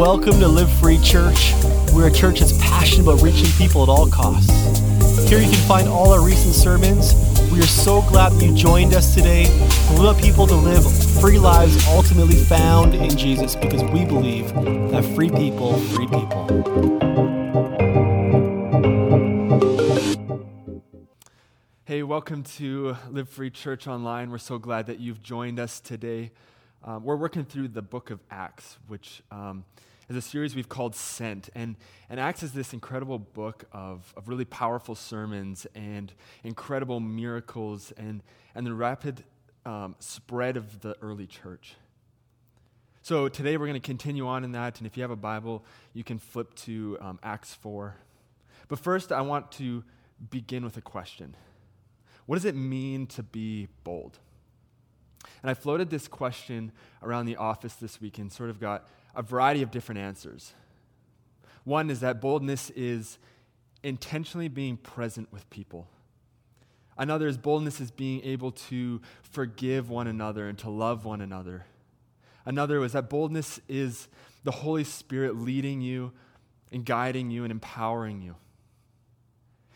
Welcome to Live Free Church. We're a church that's passionate about reaching people at all costs. Here you can find all our recent sermons. We are so glad that you joined us today. We want people to live free lives ultimately found in Jesus because we believe that free people, free people. Hey, welcome to Live Free Church Online. We're so glad that you've joined us today. Um, we're working through the book of Acts, which um, is a series we've called Sent. And, and Acts is this incredible book of, of really powerful sermons and incredible miracles and, and the rapid um, spread of the early church. So today we're going to continue on in that. And if you have a Bible, you can flip to um, Acts 4. But first, I want to begin with a question What does it mean to be bold? And I floated this question around the office this week and sort of got a variety of different answers. One is that boldness is intentionally being present with people. Another is boldness is being able to forgive one another and to love one another. Another was that boldness is the Holy Spirit leading you and guiding you and empowering you.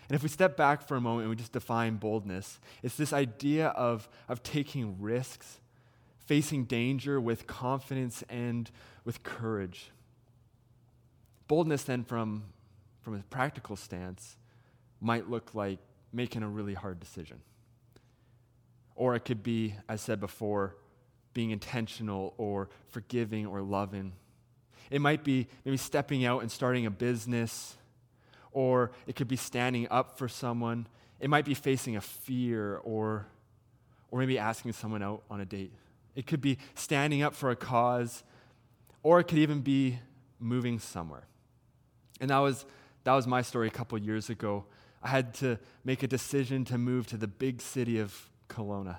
And if we step back for a moment and we just define boldness, it's this idea of, of taking risks, facing danger with confidence and with courage. Boldness, then, from, from a practical stance, might look like making a really hard decision. Or it could be, as I said before, being intentional or forgiving or loving. It might be maybe stepping out and starting a business or it could be standing up for someone. It might be facing a fear or, or maybe asking someone out on a date. It could be standing up for a cause, or it could even be moving somewhere. And that was, that was my story a couple years ago. I had to make a decision to move to the big city of Kelowna.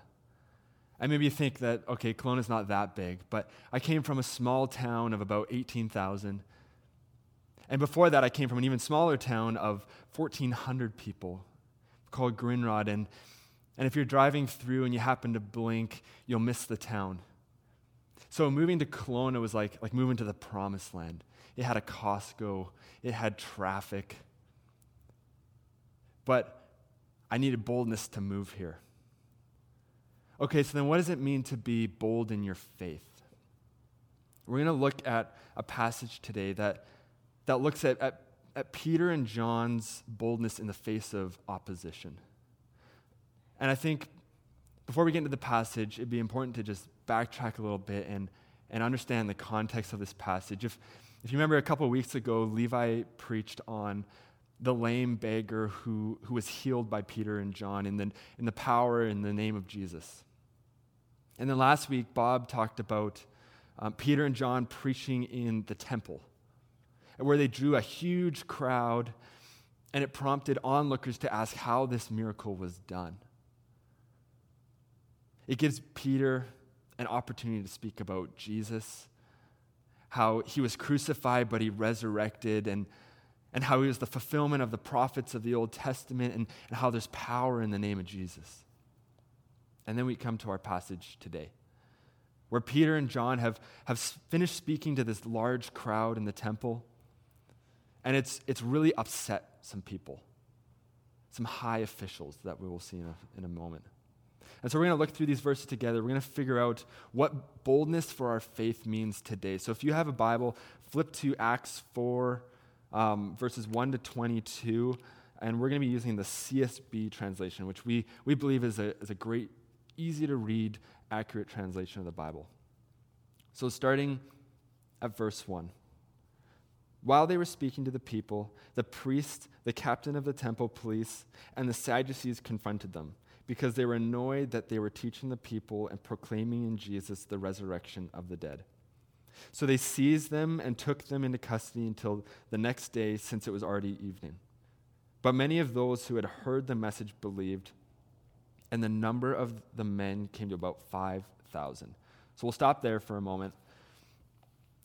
And maybe you think that, okay, Kelowna is not that big, but I came from a small town of about 18,000 and before that, I came from an even smaller town of 1,400 people called Grindrod. And, and if you're driving through and you happen to blink, you'll miss the town. So moving to Kelowna was like, like moving to the promised land. It had a Costco, it had traffic. But I needed boldness to move here. Okay, so then what does it mean to be bold in your faith? We're going to look at a passage today that that looks at, at, at Peter and John's boldness in the face of opposition. And I think before we get into the passage, it'd be important to just backtrack a little bit and, and understand the context of this passage. If, if you remember a couple weeks ago, Levi preached on the lame beggar who, who was healed by Peter and John in the, in the power in the name of Jesus. And then last week, Bob talked about um, Peter and John preaching in the temple where they drew a huge crowd, and it prompted onlookers to ask how this miracle was done. It gives Peter an opportunity to speak about Jesus, how he was crucified, but he resurrected, and, and how he was the fulfillment of the prophets of the Old Testament, and, and how there's power in the name of Jesus. And then we come to our passage today, where Peter and John have, have finished speaking to this large crowd in the temple. And it's, it's really upset some people, some high officials that we will see in a, in a moment. And so we're going to look through these verses together. We're going to figure out what boldness for our faith means today. So if you have a Bible, flip to Acts 4, um, verses 1 to 22. And we're going to be using the CSB translation, which we, we believe is a, is a great, easy to read, accurate translation of the Bible. So starting at verse 1. While they were speaking to the people, the priest, the captain of the temple police, and the Sadducees confronted them because they were annoyed that they were teaching the people and proclaiming in Jesus the resurrection of the dead. So they seized them and took them into custody until the next day, since it was already evening. But many of those who had heard the message believed, and the number of the men came to about 5,000. So we'll stop there for a moment.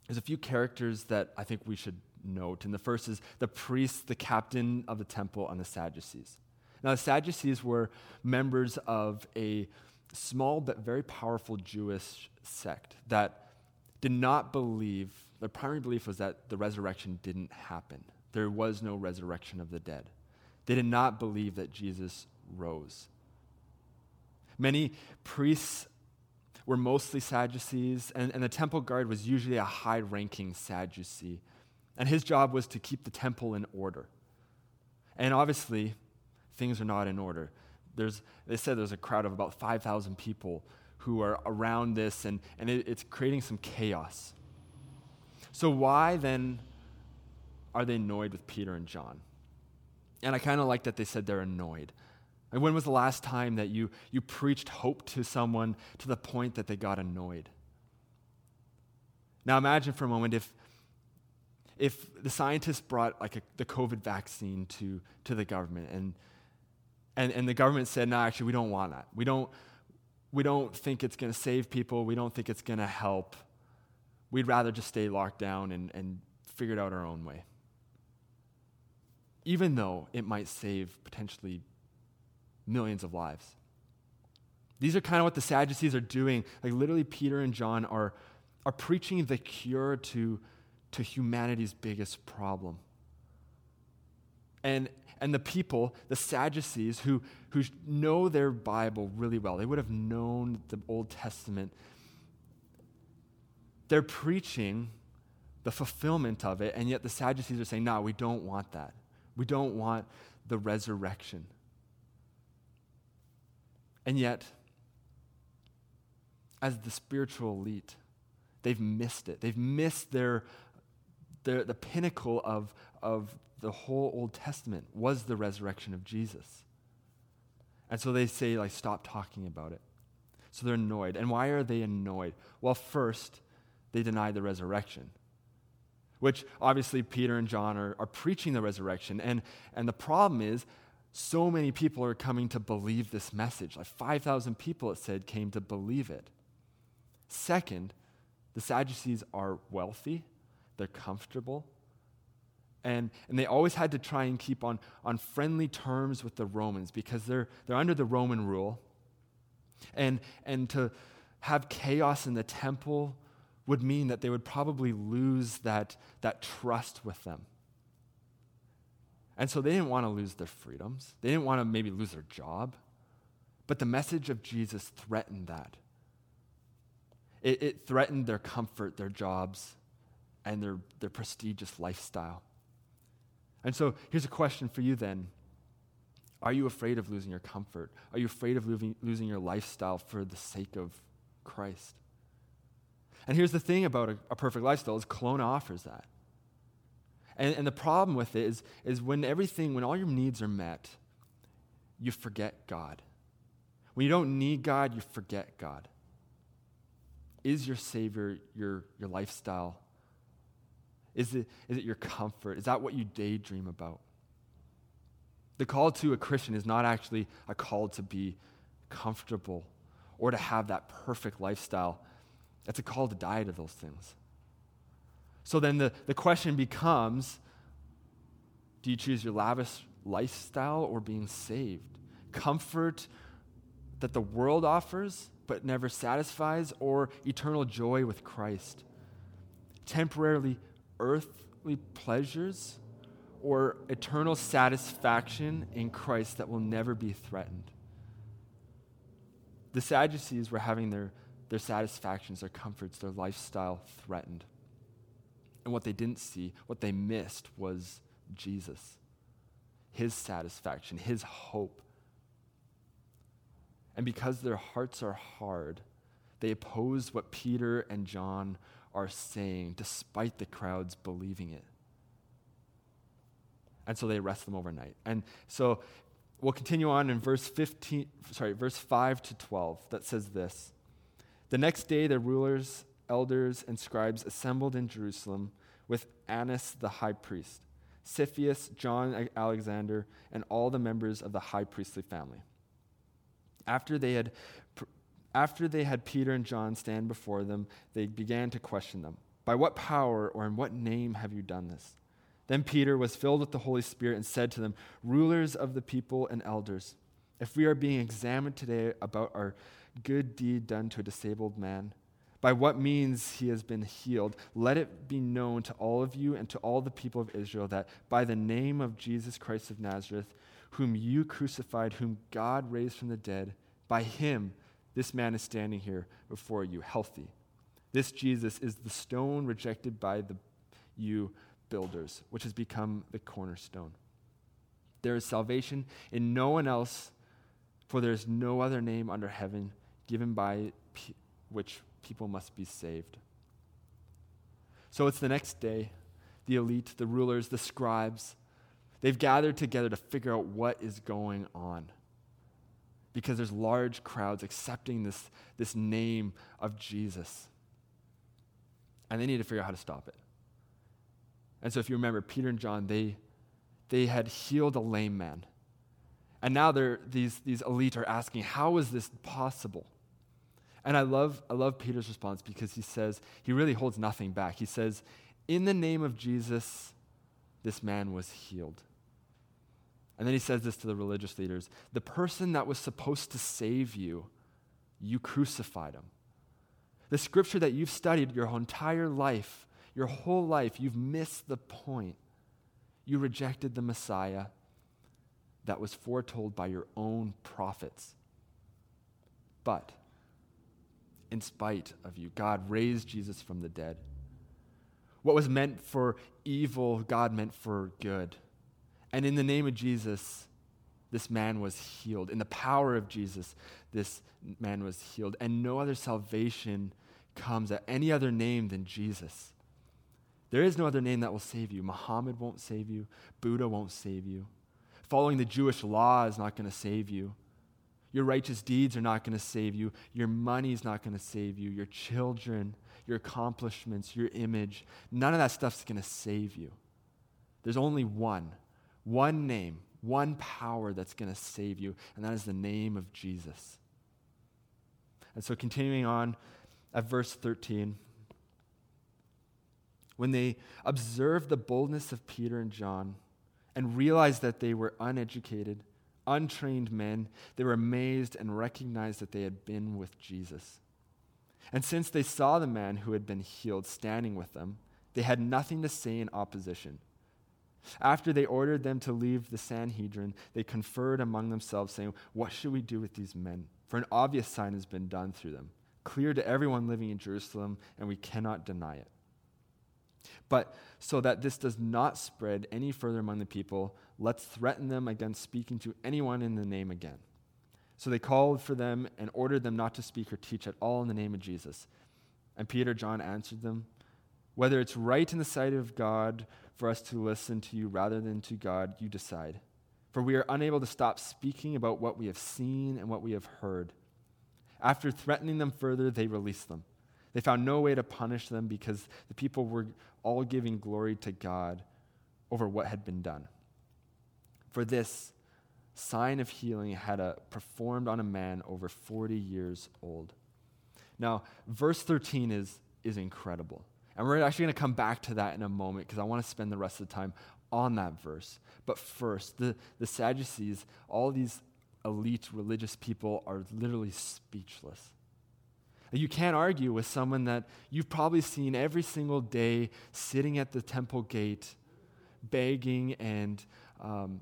There's a few characters that I think we should note. And the first is the priests, the captain of the temple, and the Sadducees. Now, the Sadducees were members of a small but very powerful Jewish sect that did not believe, their primary belief was that the resurrection didn't happen. There was no resurrection of the dead. They did not believe that Jesus rose. Many priests were mostly Sadducees, and, and the temple guard was usually a high ranking Sadducee. And his job was to keep the temple in order. And obviously, things are not in order. There's, they said there's a crowd of about 5,000 people who are around this, and, and it, it's creating some chaos. So, why then are they annoyed with Peter and John? And I kind of like that they said they're annoyed. And when was the last time that you, you preached hope to someone to the point that they got annoyed? Now imagine for a moment if, if the scientists brought like a, the COVID vaccine to, to the government and, and, and the government said, no, actually, we don't want that. We don't, we don't think it's going to save people. We don't think it's going to help. We'd rather just stay locked down and, and figure it out our own way. Even though it might save potentially millions of lives. These are kind of what the Sadducees are doing. Like literally, Peter and John are, are preaching the cure to, to humanity's biggest problem. And, and the people, the Sadducees, who, who know their Bible really well, they would have known the Old Testament. They're preaching the fulfillment of it, and yet the Sadducees are saying, no, we don't want that. We don't want the resurrection. And yet, as the spiritual elite, they've missed it. They've missed their, their the pinnacle of, of the whole Old Testament was the resurrection of Jesus. And so they say, like, stop talking about it. So they're annoyed. And why are they annoyed? Well, first, they deny the resurrection, which obviously Peter and John are, are preaching the resurrection. And, and the problem is, so many people are coming to believe this message. Like 5,000 people, it said, came to believe it. Second, the Sadducees are wealthy, they're comfortable, and, and they always had to try and keep on, on friendly terms with the Romans because they're, they're under the Roman rule. And, and to have chaos in the temple would mean that they would probably lose that, that trust with them. And so they didn't want to lose their freedoms. They didn't want to maybe lose their job. But the message of Jesus threatened that. It, it threatened their comfort, their jobs, and their, their prestigious lifestyle. And so here's a question for you then Are you afraid of losing your comfort? Are you afraid of losing, your lifestyle for the sake of Christ? And here's the thing about a, a perfect lifestyle is Kelowna offers that. And, and the problem with it is, is when everything, when all your needs are met, you forget God. When you don't need God, you forget God. Is your Savior your, your lifestyle? Is it, is it your comfort? Is that what you daydream about? The call to a Christian is not actually a call to be comfortable or to have that perfect lifestyle. It's a call to die to those things. So then the, the question becomes do you choose your lavish lifestyle or being saved? Comfort that the world offers but never satisfies, or eternal joy with Christ? Temporarily earthly pleasures or eternal satisfaction in Christ that will never be threatened? The Sadducees were having their, their satisfactions, their comforts, their lifestyle threatened. And what they didn't see, what they missed, was Jesus, his satisfaction, his hope. And because their hearts are hard, they oppose what Peter and John are saying, despite the crowds believing it. And so they arrest them overnight. And so we'll continue on in verse 15, sorry, verse 5 to 12 that says this. The next day the rulers, elders, and scribes assembled in Jerusalem with Annas the high priest, Caiaphas, John Alexander, and all the members of the high priestly family. After they had after they had Peter and John stand before them, they began to question them. By what power or in what name have you done this? Then Peter was filled with the Holy Spirit and said to them, Rulers of the people and elders, if we are being examined today about our good deed done to a disabled man, by what means he has been healed, let it be known to all of you and to all the people of Israel that by the name of Jesus Christ of Nazareth, whom you crucified, whom God raised from the dead, by him this man is standing here before you, healthy. This Jesus is the stone rejected by the you builders, which has become the cornerstone. There is salvation in no one else, for there is no other name under heaven given by p- which people must be saved. So it's the next day. The elite, the rulers, the scribes, they've gathered together to figure out what is going on. Because there's large crowds accepting this, this name of Jesus. And they need to figure out how to stop it. And so if you remember, Peter and John, they, they had healed a lame man. And now they're, these, these elite are asking, how is this possible? And I love, I love Peter's response because he says, he really holds nothing back. He says, In the name of Jesus, this man was healed. And then he says this to the religious leaders The person that was supposed to save you, you crucified him. The scripture that you've studied your entire life, your whole life, you've missed the point. You rejected the Messiah that was foretold by your own prophets. But in spite of you. God raised Jesus from the dead. What was meant for evil, God meant for good. And in the name of Jesus, this man was healed. In the power of Jesus, this man was healed. And no other salvation comes at any other name than Jesus. There is no other name that will save you. Muhammad won't save you, Buddha won't save you. Following the Jewish law is not going to save you. Your righteous deeds are not going to save you. Your money is not going to save you. Your children, your accomplishments, your image, none of that stuff's going to save you. There's only one, one name, one power that's going to save you, and that is the name of Jesus. And so, continuing on at verse 13, when they observed the boldness of Peter and John and realized that they were uneducated, untrained men, they were amazed and recognized that they had been with Jesus. And since they saw the man who had been healed standing with them, they had nothing to say in opposition. After they ordered them to leave the Sanhedrin, they conferred among themselves, saying, What should we do with these men? For an obvious sign has been done through them, clear to everyone living in Jerusalem, and we cannot deny it. But so that this does not spread any further among the people, let's threaten them against speaking to anyone in the name again. So they called for them and ordered them not to speak or teach at all in the name of Jesus. And Peter, John answered them, Whether it's right in the sight of God for us to listen to you rather than to God, you decide. For we are unable to stop speaking about what we have seen and what we have heard. After threatening them further, they released them. They found no way to punish them because the people were all giving glory to God over what had been done. For this sign of healing had a, performed on a man over 40 years old. Now, verse 13 is, is incredible. And we're actually going to come back to that in a moment because I want to spend the rest of the time on that verse. But first, the, the Sadducees, all these elite religious people, are literally speechless. You can't argue with someone that you've probably seen every single day sitting at the temple gate, begging and, um,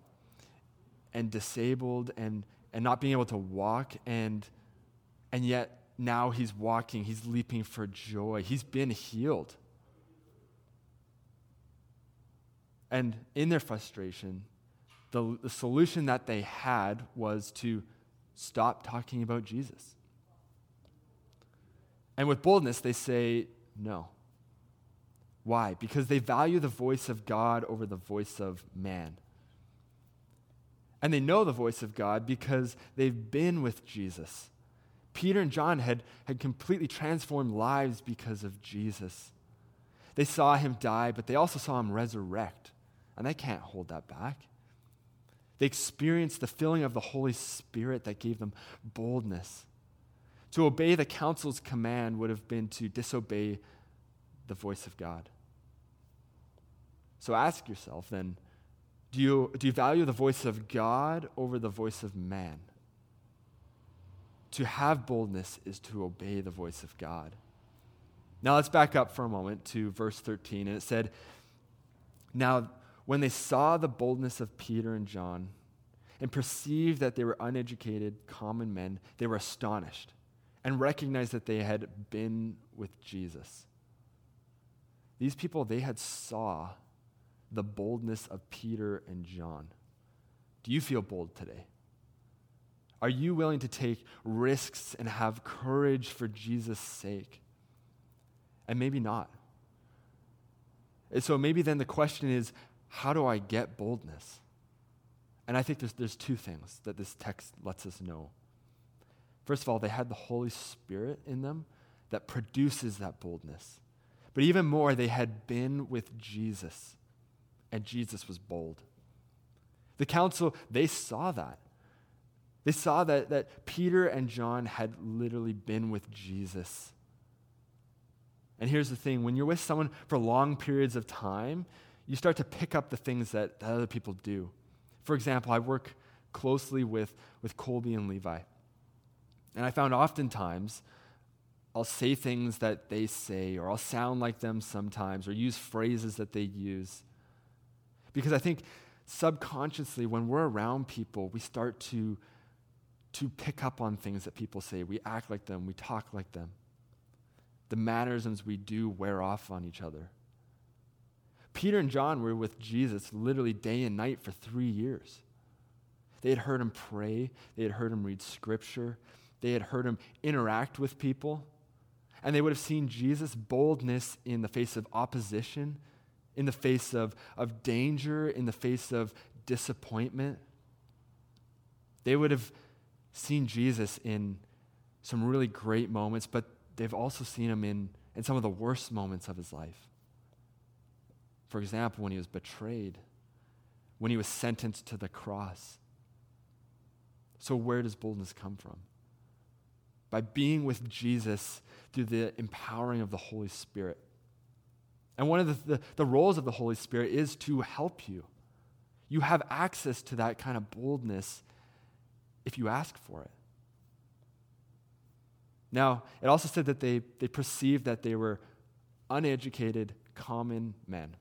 and disabled and, and not being able to walk, and, and yet now he's walking, he's leaping for joy. He's been healed. And in their frustration, the, the solution that they had was to stop talking about Jesus. And with boldness, they say no. Why? Because they value the voice of God over the voice of man. And they know the voice of God because they've been with Jesus. Peter and John had, had completely transformed lives because of Jesus. They saw him die, but they also saw him resurrect. And they can't hold that back. They experienced the filling of the Holy Spirit that gave them boldness. To obey the council's command would have been to disobey the voice of God. So ask yourself then do you, do you value the voice of God over the voice of man? To have boldness is to obey the voice of God. Now let's back up for a moment to verse 13. And it said, Now, when they saw the boldness of Peter and John and perceived that they were uneducated, common men, they were astonished and recognized that they had been with Jesus. These people, they had saw the boldness of Peter and John. Do you feel bold today? Are you willing to take risks and have courage for Jesus' sake? And maybe not. And so maybe then the question is how do I get boldness? And I think there's, there's two things that this text lets us know. First of all, they had the Holy Spirit in them that produces that boldness. But even more, they had been with Jesus, and Jesus was bold. The council, they saw that. They saw that, that Peter and John had literally been with Jesus. And here's the thing when you're with someone for long periods of time, you start to pick up the things that, that other people do. For example, I work closely with, with Colby and Levi. And I found oftentimes I'll say things that they say, or I'll sound like them sometimes, or use phrases that they use. Because I think subconsciously, when we're around people, we start to, to pick up on things that people say. We act like them, we talk like them. The mannerisms we do wear off on each other. Peter and John were with Jesus literally day and night for three years. They had heard him pray, they had heard him read scripture, they had heard him interact with people, and they would have seen Jesus' boldness in the face of opposition, in the face of, of danger, in the face of disappointment. They would have seen Jesus in some really great moments, but they've also seen him in, in some of the worst moments of his life. For example, when he was betrayed, when he was sentenced to the cross. So, where does boldness come from? By being with Jesus through the empowering of the Holy Spirit. And one of the, the, the, roles of the Holy Spirit is to help you. You have access to that kind of boldness if you ask for it. Now, it also said that they, they perceived that they were uneducated, common men.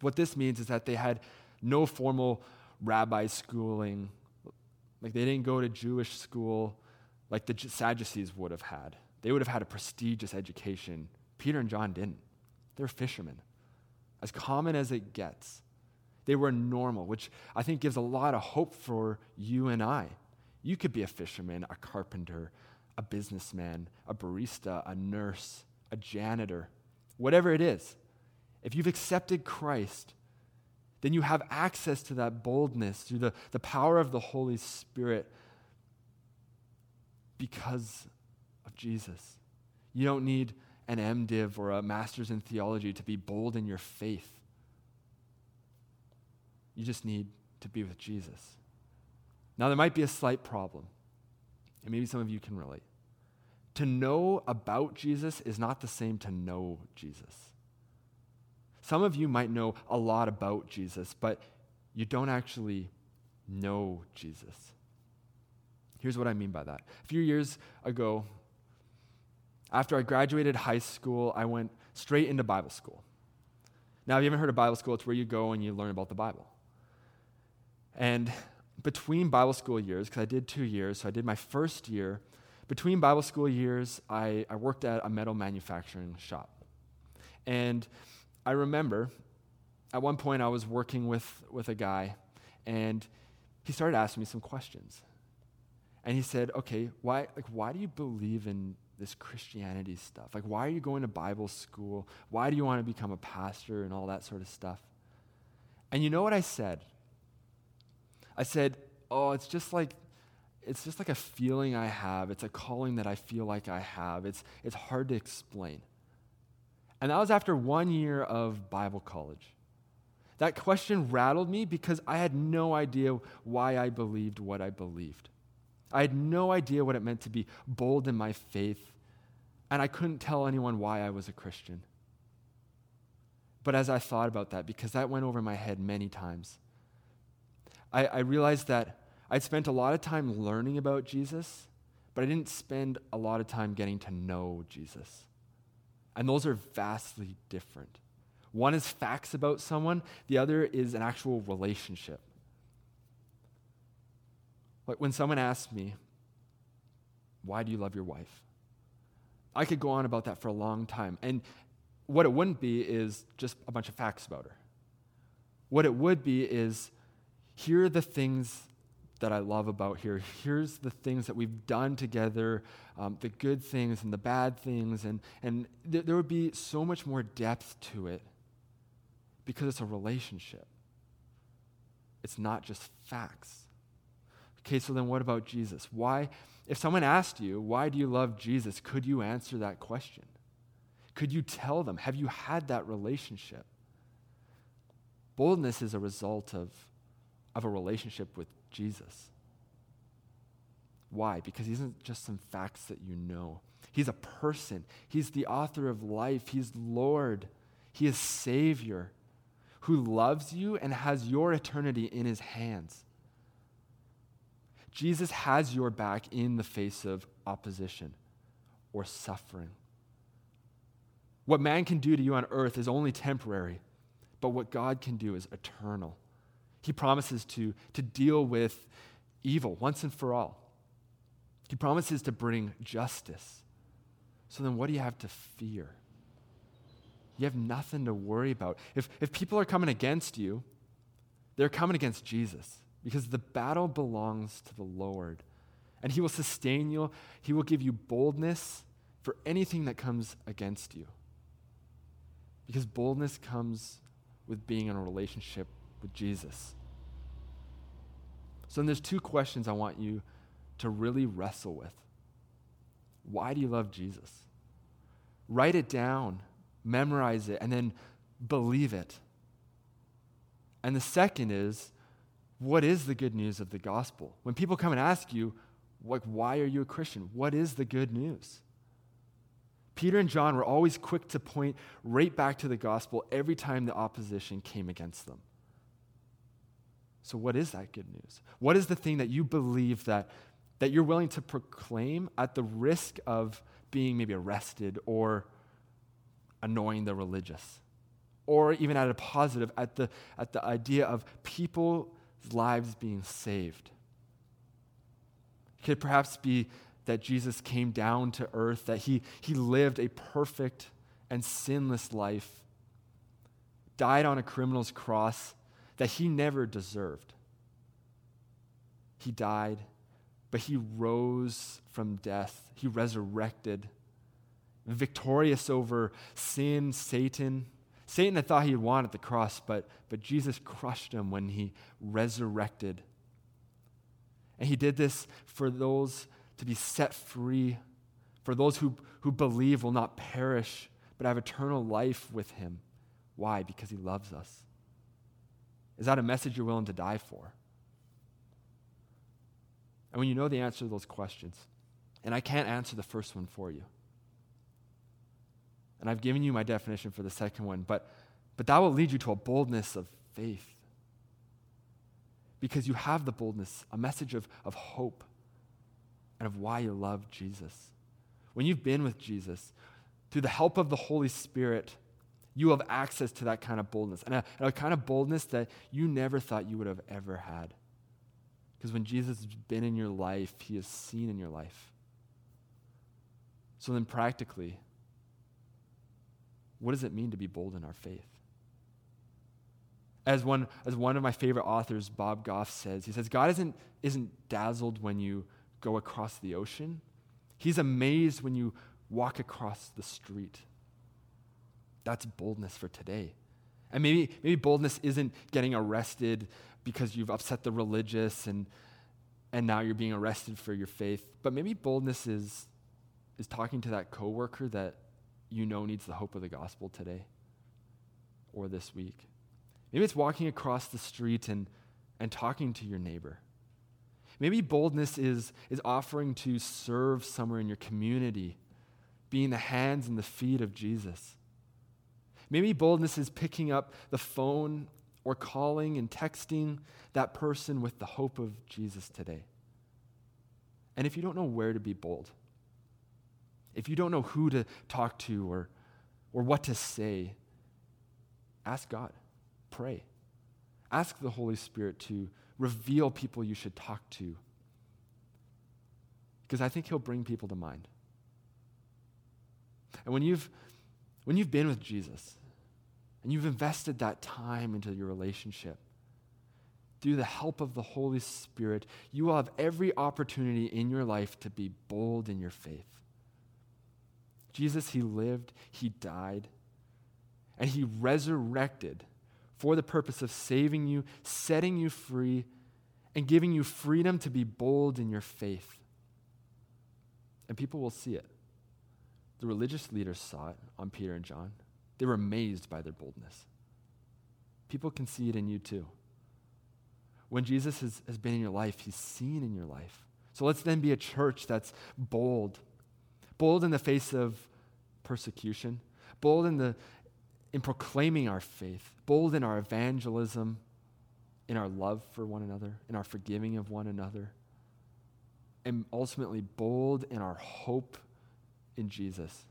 What this means is that they had no formal rabbi schooling. Like they didn't go to Jewish school like the Sadducees would have had. They would have had a prestigious education. Peter and John didn't. They're fishermen, as common as it gets. They were normal, which I think gives a lot of hope for you and I. You could be a fisherman, a carpenter, a businessman, a barista, a nurse, a janitor, whatever it is, if you've accepted Christ, then you have access to that boldness through the, the power of the Holy Spirit because of Jesus. You don't need an MDiv or a master's in theology to be bold in your faith. You just need to be with Jesus. Now, there might be a slight problem and maybe some of you can relate. To know about Jesus is not the same to know Jesus. Some of you might know a lot about Jesus, but you don't actually know Jesus. Here's what I mean by that. A few years ago, after I graduated high school, I went straight into Bible school. Now, if you haven't heard of Bible school, it's where you go and you learn about the Bible. And between Bible school years, because I did two years, so I did my first year. Between Bible school years, I, I worked at a metal manufacturing shop. And I remember at one point I was working with, with a guy, and he started asking me some questions. And he said, Okay, why, like, why do you believe in this Christianity stuff? Like, why are you going to Bible school? Why do you want to become a pastor and all that sort of stuff? And you know what I said? I said, Oh, it's just like it's just like a feeling I have. It's a calling that I feel like I have. It's, it's hard to explain. And that was after one year of Bible college. That question rattled me because I had no idea why I believed what I believed. I had no idea what it meant to be bold in my faith, and I couldn't tell anyone why I was a Christian. But as I thought about that, because that went over my head many times, I, I realized that I'd spent a lot of time learning about Jesus, but I didn't spend a lot of time getting to know Jesus. And those are vastly different. One is facts about someone, the other is an actual relationship. Like when someone asks me, Why do you love your wife? I could go on about that for a long time. And what it wouldn't be is just a bunch of facts about her. What it would be is here are the things that I love about here. Here's the things that we've done together, um, the good things and the bad things. And, and th- there would be so much more depth to it because it's a relationship. It's not just facts. Okay, so then what about Jesus? Why, if someone asked you, why do you love Jesus, could you answer that question? Could you tell them? Have you had that relationship? Boldness is a result of, of a relationship with Jesus. Why? Because he isn't just some facts that you know. He's a person. He's the author of life. He's Lord. He is Savior who loves you and has your eternity in his hands. Jesus has your back in the face of opposition or suffering. What man can do to you on earth is only temporary, but what God can do is eternal. He promises to, to deal with evil once and for all. He promises to bring justice. So then, what do you have to fear? You have nothing to worry about. If, if people are coming against you, they're coming against Jesus because the battle belongs to the Lord. And He will sustain you, He will give you boldness for anything that comes against you. Because boldness comes with being in a relationship with Jesus. So then there's two questions I want you to really wrestle with. Why do you love Jesus? Write it down, memorize it, and then believe it. And the second is, what is the good news of the gospel? When people come and ask you, like, why are you a Christian? What is the good news? Peter and John were always quick to point right back to the gospel every time the opposition came against them. So, what is that good news? What is the thing that you believe that, that you're willing to proclaim at the risk of being maybe arrested or annoying the religious? Or even at a positive, at the, at the idea of people's lives being saved. It could perhaps be that Jesus came down to earth, that he, he lived a perfect and sinless life, died on a criminal's cross that he never deserved. He died, but he rose from death, he resurrected, victorious over sin, Satan. Satan had thought he won at the cross, but, but Jesus crushed him when he resurrected. And he did this for those to be set free, for those who, who believe will not perish, but have eternal life with him. Why? Because he loves us. Is that a message you're willing to die for? And when you know the answer to those questions, and I can't answer the first one for you, and I've given you my definition for the second one, but, but that will lead you to a boldness of faith. Because you have the boldness, a message of, of hope and of why you love Jesus. When you've been with Jesus, through the help of the Holy Spirit, you have access to that kind of boldness, and a, and a kind of boldness that you never thought you would have ever had. Because when Jesus has been in your life, he is seen in your life. So then, practically, what does it mean to be bold in our faith? As one, as one of my favorite authors, Bob Goff, says, he says, God isn't, isn't dazzled when you go across the ocean. He's amazed when you walk across the street. That's boldness for today. And maybe, maybe boldness isn't getting arrested because you've upset the religious and, and now you're being arrested for your faith. But maybe boldness is, is talking to that coworker that you know needs the hope of the gospel today or this week. Maybe it's walking across the street and, and talking to your neighbor. Maybe boldness is, is offering to serve somewhere in your community, being the hands and the feet of Jesus. Maybe boldness is picking up the phone or calling and texting that person with the hope of Jesus today. And if you don't know where to be bold, if you don't know who to talk to or or what to say, ask God. Pray. Ask the Holy Spirit to reveal people you should talk to. Because I think He'll bring people to mind. And when you've, when you've been with Jesus and you've invested that time into your relationship, through the help of the Holy Spirit, you will have every opportunity in your life to be bold in your faith. Jesus, He lived, He died, and He resurrected for the purpose of saving you, setting you free, and giving you freedom to be bold in your faith. And people will see it. The religious leaders saw it on Peter and John. They were amazed by their boldness. People can see it in you too. When Jesus has, has been in your life, he's seen in your life. So let's then be a church that's bold. Bold in the face of persecution, bold in, the, in proclaiming our faith, bold in our evangelism, in our love for one another, in our forgiving of one another, and ultimately bold in our hope in Jesus.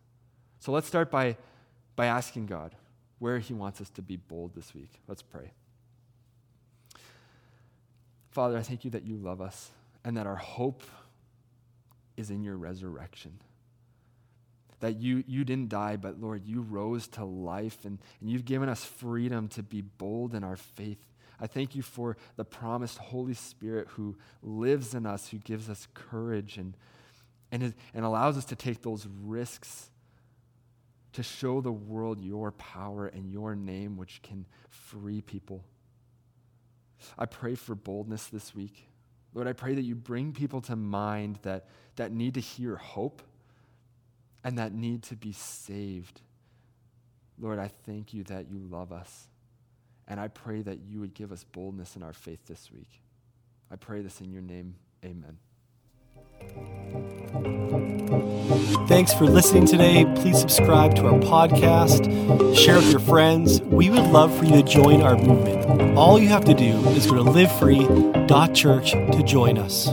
So let's start by, by asking God where He wants us to be bold this week. Let's pray. Father, I thank you that you love us and that our hope is in your resurrection. That you, you didn't die, but Lord, you rose to life and, and you've given us freedom to be bold in our faith. I thank you for the promised Holy Spirit who lives in us, who gives us courage and, and, is, and allows us to take those risks to show the world your power and your name, which can free people. I pray for boldness this week. Lord, I pray that you bring people to mind that, that need to hear hope and that need to be saved. Lord, I thank you that you love us. And I pray that you would give us boldness in our faith this week. I pray this in your name. Amen. Thanks for listening today. Please subscribe to our podcast, share with your friends. We would love for you to join our movement. All you have to do is go to livefree.church to join us.